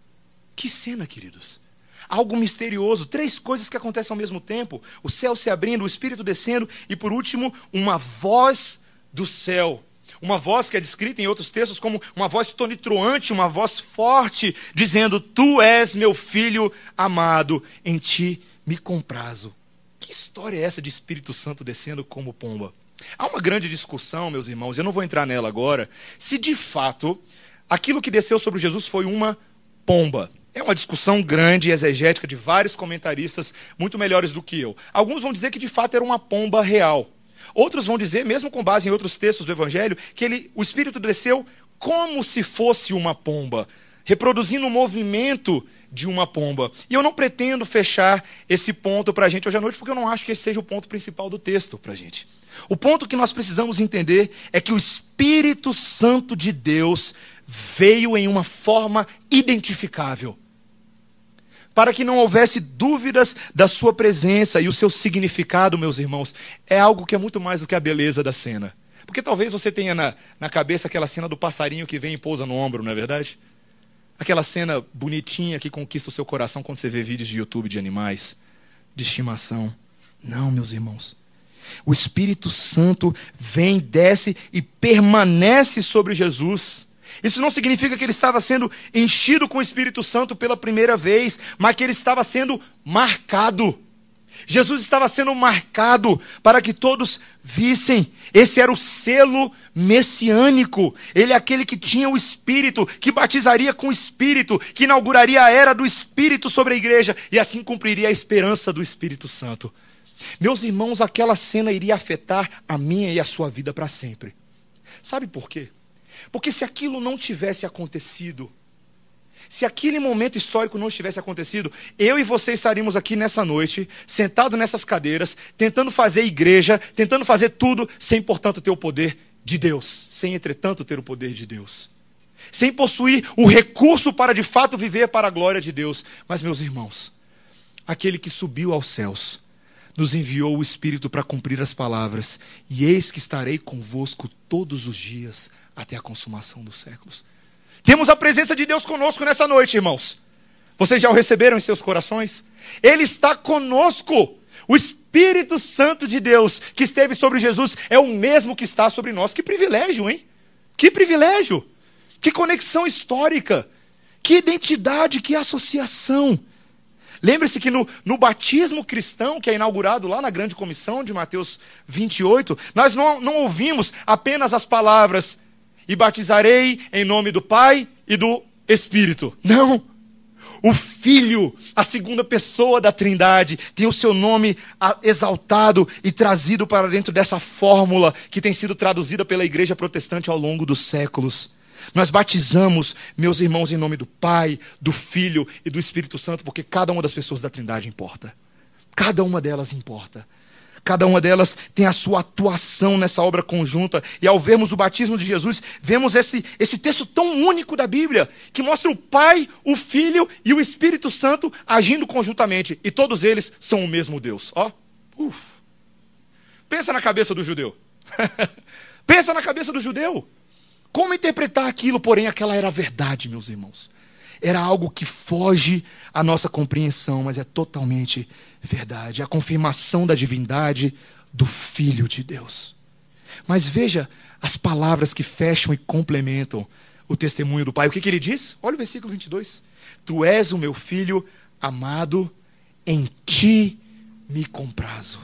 Que cena, queridos! Algo misterioso, três coisas que acontecem ao mesmo tempo: o céu se abrindo, o Espírito descendo, e por último, uma voz do céu. Uma voz que é descrita em outros textos como uma voz tonitruante, uma voz forte, dizendo: Tu és meu filho amado, em ti me comprazo. Que história é essa de Espírito Santo descendo como pomba? Há uma grande discussão, meus irmãos, eu não vou entrar nela agora, se de fato aquilo que desceu sobre Jesus foi uma pomba. É uma discussão grande e exegética de vários comentaristas, muito melhores do que eu. Alguns vão dizer que de fato era uma pomba real. Outros vão dizer, mesmo com base em outros textos do Evangelho, que ele, o Espírito desceu como se fosse uma pomba, reproduzindo o movimento de uma pomba. E eu não pretendo fechar esse ponto para a gente hoje à noite, porque eu não acho que esse seja o ponto principal do texto para a gente. O ponto que nós precisamos entender é que o Espírito Santo de Deus veio em uma forma identificável. Para que não houvesse dúvidas da sua presença e o seu significado, meus irmãos, é algo que é muito mais do que a beleza da cena. Porque talvez você tenha na, na cabeça aquela cena do passarinho que vem e pousa no ombro, não é verdade? Aquela cena bonitinha que conquista o seu coração quando você vê vídeos de YouTube de animais, de estimação. Não, meus irmãos. O Espírito Santo vem, desce e permanece sobre Jesus. Isso não significa que ele estava sendo enchido com o Espírito Santo pela primeira vez, mas que ele estava sendo marcado. Jesus estava sendo marcado para que todos vissem. Esse era o selo messiânico. Ele é aquele que tinha o Espírito, que batizaria com o Espírito, que inauguraria a era do Espírito sobre a igreja e assim cumpriria a esperança do Espírito Santo. Meus irmãos, aquela cena iria afetar a minha e a sua vida para sempre. Sabe por quê? Porque se aquilo não tivesse acontecido, se aquele momento histórico não tivesse acontecido, eu e você estaríamos aqui nessa noite, sentados nessas cadeiras, tentando fazer igreja, tentando fazer tudo, sem, portanto, ter o poder de Deus, sem, entretanto, ter o poder de Deus. Sem possuir o recurso para de fato viver para a glória de Deus. Mas, meus irmãos, aquele que subiu aos céus, nos enviou o Espírito para cumprir as palavras, e eis que estarei convosco todos os dias até a consumação dos séculos. Temos a presença de Deus conosco nessa noite, irmãos. Vocês já o receberam em seus corações? Ele está conosco. O Espírito Santo de Deus que esteve sobre Jesus é o mesmo que está sobre nós. Que privilégio, hein? Que privilégio! Que conexão histórica! Que identidade, que associação! Lembre-se que no, no, batismo cristão, que é inaugurado lá na grande comissão de Mateus 28, nós não, não ouvimos apenas as palavras e batizarei em nome do Pai e do Espírito. Não! O Filho, a segunda pessoa da Trindade, tem o seu nome exaltado e trazido para dentro dessa fórmula que tem sido traduzida pela igreja protestante ao longo dos séculos. Nós batizamos, meus irmãos, em nome do Pai, do Filho e do Espírito Santo, porque cada uma das pessoas da Trindade importa. Cada uma delas importa. Cada uma delas tem a sua atuação nessa obra conjunta. E ao vermos o batismo de Jesus, vemos esse, esse texto tão único da Bíblia, que mostra o Pai, o Filho e o Espírito Santo agindo conjuntamente. E todos eles são o mesmo Deus. Ó, uf. Pensa na cabeça do judeu. Pensa na cabeça do judeu. Como interpretar aquilo, porém, aquela era a verdade, meus irmãos. Era algo que foge à nossa compreensão, mas é totalmente verdade. A confirmação da divindade do Filho de Deus. Mas veja as palavras que fecham e complementam o testemunho do Pai. O que, que ele diz? Olha o versículo 22. Tu és o meu filho amado, em ti me comprazo.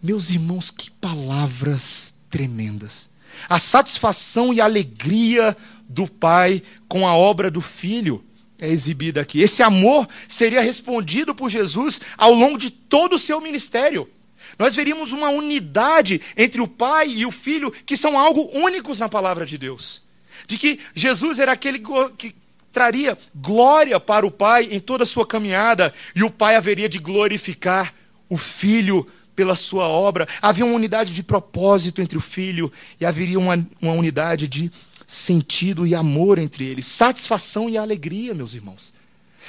Meus irmãos, que palavras tremendas. A satisfação e a alegria do Pai com a obra do Filho é exibida aqui. Esse amor seria respondido por Jesus ao longo de todo o seu ministério. Nós veríamos uma unidade entre o Pai e o Filho que são algo únicos na palavra de Deus. De que Jesus era aquele que traria glória para o Pai em toda a sua caminhada e o Pai haveria de glorificar o Filho pela sua obra. Havia uma unidade de propósito entre o Filho e haveria uma, uma unidade de sentido e amor entre eles, satisfação e alegria, meus irmãos.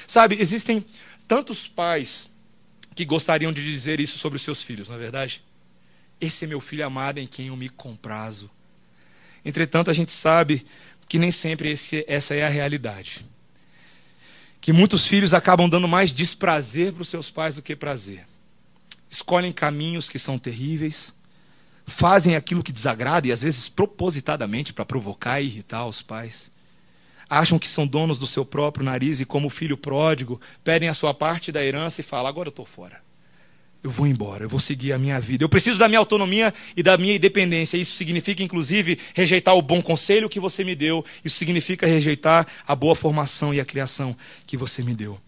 Sabe, existem tantos pais que gostariam de dizer isso sobre os seus filhos, não é verdade? Esse é meu filho amado em quem eu me comprazo. Entretanto, a gente sabe que nem sempre esse, essa é a realidade. Que muitos filhos acabam dando mais desprazer para os seus pais do que prazer. Escolhem caminhos que são terríveis fazem aquilo que desagrada e às vezes propositadamente para provocar e irritar os pais. Acham que são donos do seu próprio nariz e, como filho pródigo, pedem a sua parte da herança e falam: agora eu estou fora. eu vou embora, eu vou seguir a minha vida. Eu preciso da minha autonomia e da minha independência. Isso significa, inclusive, rejeitar o bom conselho que você me deu. Isso significa rejeitar a boa formação e a criação que você me deu.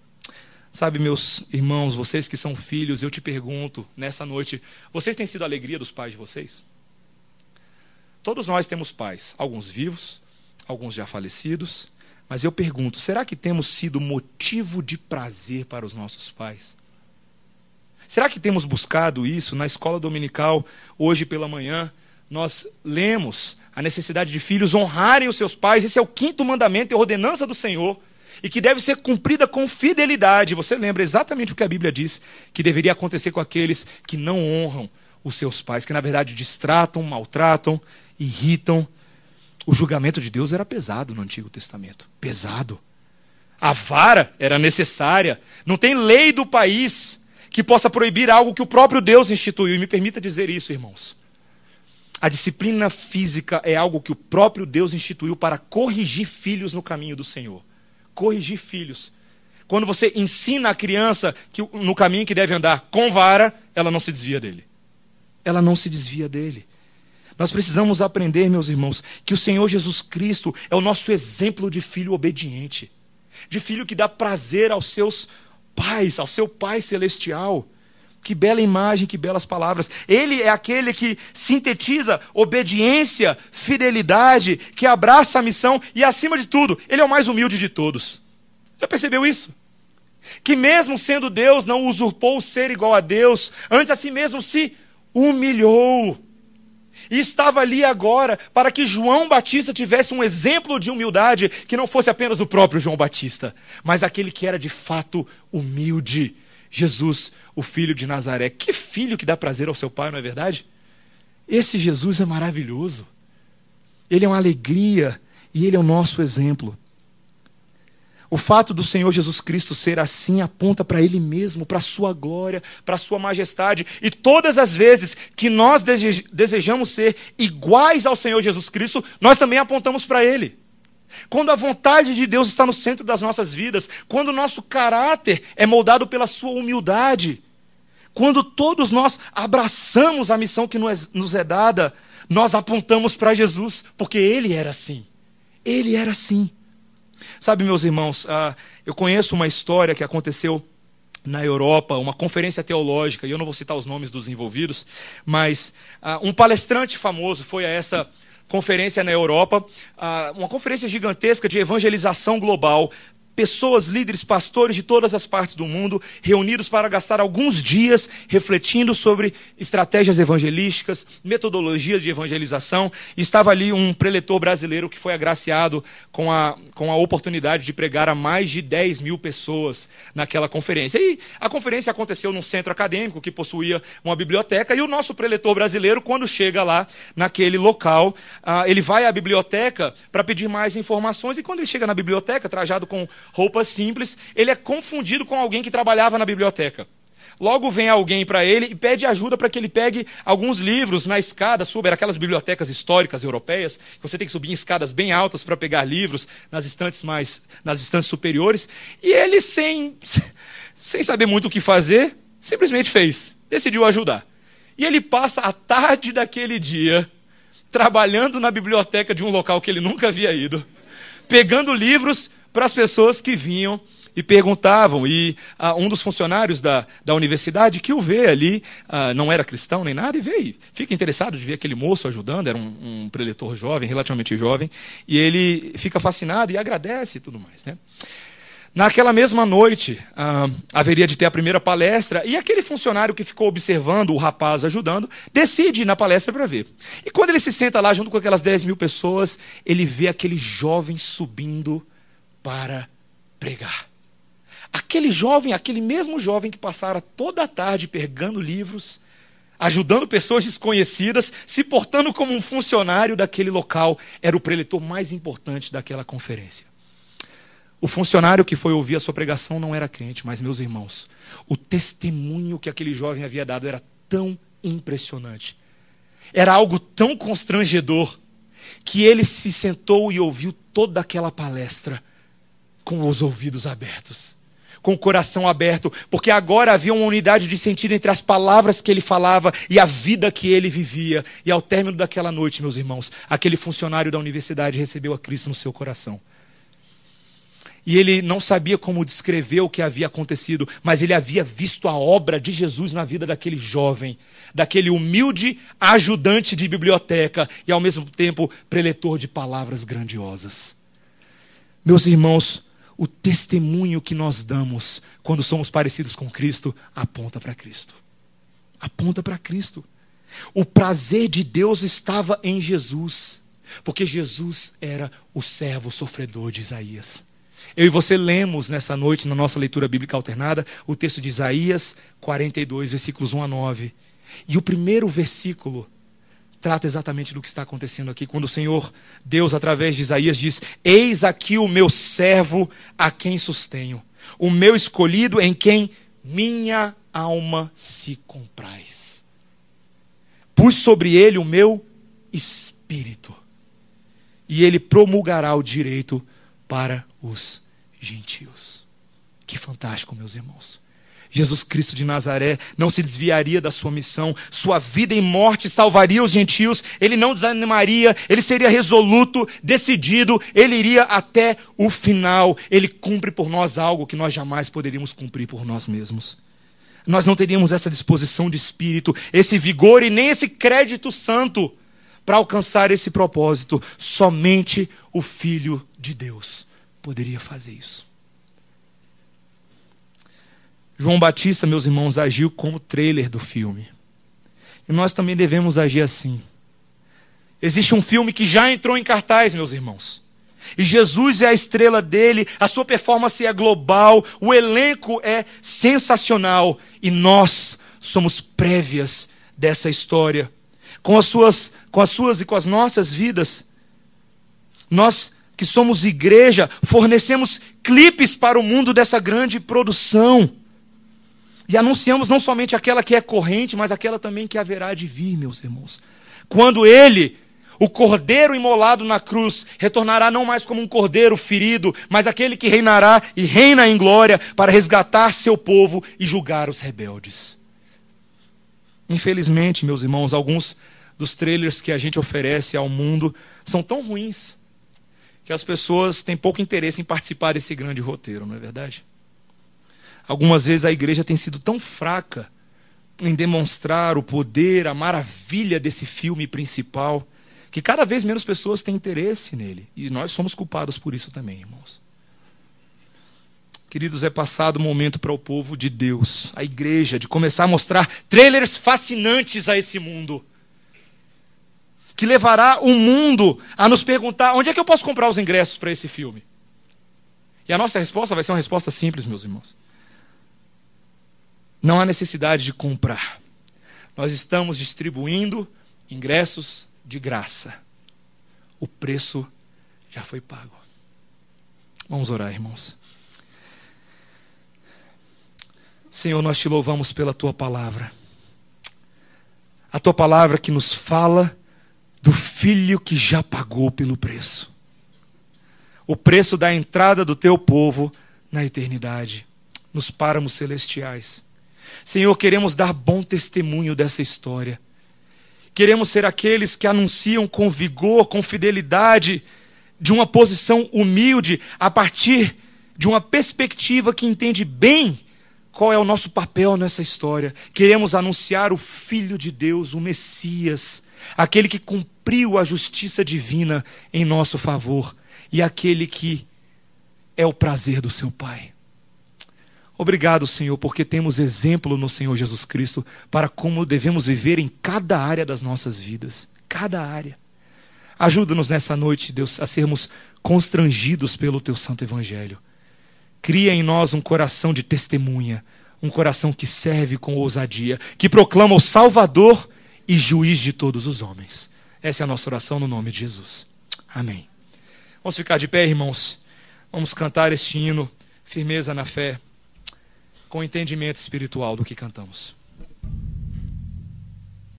Sabe, meus irmãos, vocês que são filhos, eu te pergunto nessa noite: vocês têm sido a alegria dos pais de vocês? Todos nós temos pais, alguns vivos, alguns já falecidos. Mas eu pergunto: será que temos sido motivo de prazer para os nossos pais? Será que temos buscado isso na escola dominical, hoje pela manhã? Nós lemos a necessidade de filhos honrarem os seus pais, esse é o quinto mandamento e ordenança do Senhor, e que deve ser cumprida com fidelidade. Você lembra exatamente o que a Bíblia diz que deveria acontecer com aqueles que não honram os seus pais, que na verdade distratam, maltratam, irritam. O julgamento de Deus era pesado no Antigo Testamento pesado. A vara era necessária. Não tem lei do país que possa proibir algo que o próprio Deus instituiu. E me permita dizer isso, irmãos. A disciplina física é algo que o próprio Deus instituiu para corrigir filhos no caminho do Senhor. Corrigir filhos. Quando você ensina a criança que no caminho que deve andar com vara, ela não se desvia dele. Ela não se desvia dele. Nós precisamos aprender, meus irmãos, que o Senhor Jesus Cristo é o nosso exemplo de filho obediente, de filho que dá prazer aos seus pais, ao seu Pai celestial. Que bela imagem, que belas palavras. Ele é aquele que sintetiza obediência, fidelidade, que abraça a missão e, acima de tudo, ele é o mais humilde de todos. Já percebeu isso? Que, mesmo sendo Deus, não usurpou o ser igual a Deus, antes a si mesmo se humilhou e estava ali agora para que João Batista tivesse um exemplo de humildade que não fosse apenas o próprio João Batista, mas aquele que era de fato humilde. Jesus, o filho de Nazaré. Que filho que dá prazer ao seu pai, não é verdade? Esse Jesus é maravilhoso. Ele é uma alegria e ele é o nosso exemplo. O fato do Senhor Jesus Cristo ser assim aponta para Ele mesmo, para a Sua glória, para a Sua majestade. E todas as vezes que nós desejamos ser iguais ao Senhor Jesus Cristo, nós também apontamos para Ele. Quando a vontade de Deus está no centro das nossas vidas, quando o nosso caráter é moldado pela Sua humildade, quando todos nós abraçamos a missão que nos é dada, nós apontamos para Jesus, porque Ele era assim. Ele era assim. Sabe, meus irmãos, uh, eu conheço uma história que aconteceu na Europa, uma conferência teológica, e eu não vou citar os nomes dos envolvidos, mas uh, um palestrante famoso foi a essa conferência na Europa, uh, uma conferência gigantesca de evangelização global, pessoas, líderes, pastores de todas as partes do mundo, reunidos para gastar alguns dias refletindo sobre estratégias evangelísticas, metodologia de evangelização. Estava ali um preletor brasileiro que foi agraciado com a, com a oportunidade de pregar a mais de 10 mil pessoas naquela conferência. E a conferência aconteceu num centro acadêmico que possuía uma biblioteca, e o nosso preletor brasileiro, quando chega lá naquele local, uh, ele vai à biblioteca para pedir mais informações, e quando ele chega na biblioteca, trajado com roupas simples, ele é confundido com alguém que trabalhava na biblioteca. Logo vem alguém para ele e pede ajuda para que ele pegue alguns livros na escada, suba aquelas bibliotecas históricas europeias, que você tem que subir em escadas bem altas para pegar livros nas estantes mais nas estantes superiores, e ele sem sem saber muito o que fazer, simplesmente fez, decidiu ajudar. E ele passa a tarde daquele dia trabalhando na biblioteca de um local que ele nunca havia ido, pegando livros para as pessoas que vinham e perguntavam. E ah, um dos funcionários da, da universidade que o vê ali, ah, não era cristão nem nada, e veio, fica interessado de ver aquele moço ajudando, era um, um preletor jovem, relativamente jovem, e ele fica fascinado e agradece e tudo mais. Né? Naquela mesma noite, ah, haveria de ter a primeira palestra, e aquele funcionário que ficou observando o rapaz ajudando, decide ir na palestra para ver. E quando ele se senta lá junto com aquelas 10 mil pessoas, ele vê aquele jovem subindo para pregar. Aquele jovem, aquele mesmo jovem que passara toda a tarde pegando livros, ajudando pessoas desconhecidas, se portando como um funcionário daquele local, era o preletor mais importante daquela conferência. O funcionário que foi ouvir a sua pregação não era crente, mas, meus irmãos, o testemunho que aquele jovem havia dado era tão impressionante, era algo tão constrangedor, que ele se sentou e ouviu toda aquela palestra com os ouvidos abertos, com o coração aberto, porque agora havia uma unidade de sentido entre as palavras que ele falava e a vida que ele vivia. E ao término daquela noite, meus irmãos, aquele funcionário da universidade recebeu a Cristo no seu coração. E ele não sabia como descrever o que havia acontecido, mas ele havia visto a obra de Jesus na vida daquele jovem, daquele humilde ajudante de biblioteca e ao mesmo tempo preletor de palavras grandiosas. Meus irmãos, o testemunho que nós damos quando somos parecidos com Cristo aponta para Cristo. Aponta para Cristo. O prazer de Deus estava em Jesus, porque Jesus era o servo sofredor de Isaías. Eu e você lemos nessa noite, na nossa leitura bíblica alternada, o texto de Isaías 42, versículos 1 a 9. E o primeiro versículo trata exatamente do que está acontecendo aqui, quando o Senhor, Deus, através de Isaías, diz: Eis aqui o meu servo a quem sustenho, o meu escolhido em quem minha alma se compraz. Pus sobre ele o meu espírito, e ele promulgará o direito para os gentios. Que fantástico, meus irmãos. Jesus Cristo de Nazaré não se desviaria da sua missão, sua vida em morte salvaria os gentios, ele não desanimaria, ele seria resoluto, decidido, ele iria até o final. Ele cumpre por nós algo que nós jamais poderíamos cumprir por nós mesmos. Nós não teríamos essa disposição de espírito, esse vigor e nem esse crédito santo para alcançar esse propósito. Somente o Filho de Deus poderia fazer isso. João Batista, meus irmãos, agiu como trailer do filme. E nós também devemos agir assim. Existe um filme que já entrou em cartaz, meus irmãos. E Jesus é a estrela dele, a sua performance é global, o elenco é sensacional. E nós somos prévias dessa história. Com as suas, com as suas e com as nossas vidas, nós que somos igreja, fornecemos clipes para o mundo dessa grande produção. E anunciamos não somente aquela que é corrente, mas aquela também que haverá de vir, meus irmãos. Quando ele, o cordeiro imolado na cruz, retornará não mais como um cordeiro ferido, mas aquele que reinará e reina em glória para resgatar seu povo e julgar os rebeldes. Infelizmente, meus irmãos, alguns dos trailers que a gente oferece ao mundo são tão ruins que as pessoas têm pouco interesse em participar desse grande roteiro, não é verdade? Algumas vezes a igreja tem sido tão fraca em demonstrar o poder, a maravilha desse filme principal, que cada vez menos pessoas têm interesse nele. E nós somos culpados por isso também, irmãos. Queridos, é passado o momento para o povo de Deus, a igreja, de começar a mostrar trailers fascinantes a esse mundo. Que levará o mundo a nos perguntar: onde é que eu posso comprar os ingressos para esse filme? E a nossa resposta vai ser uma resposta simples, meus irmãos. Não há necessidade de comprar. Nós estamos distribuindo ingressos de graça. O preço já foi pago. Vamos orar, irmãos. Senhor, nós te louvamos pela tua palavra. A tua palavra que nos fala do filho que já pagou pelo preço. O preço da entrada do teu povo na eternidade, nos páramos celestiais. Senhor, queremos dar bom testemunho dessa história. Queremos ser aqueles que anunciam com vigor, com fidelidade, de uma posição humilde, a partir de uma perspectiva que entende bem qual é o nosso papel nessa história. Queremos anunciar o Filho de Deus, o Messias, aquele que cumpriu a justiça divina em nosso favor e aquele que é o prazer do seu Pai. Obrigado, Senhor, porque temos exemplo no Senhor Jesus Cristo para como devemos viver em cada área das nossas vidas. Cada área. Ajuda-nos nessa noite, Deus, a sermos constrangidos pelo Teu Santo Evangelho. Cria em nós um coração de testemunha, um coração que serve com ousadia, que proclama o Salvador e juiz de todos os homens. Essa é a nossa oração no nome de Jesus. Amém. Vamos ficar de pé, irmãos. Vamos cantar este hino, firmeza na fé com entendimento espiritual do que cantamos.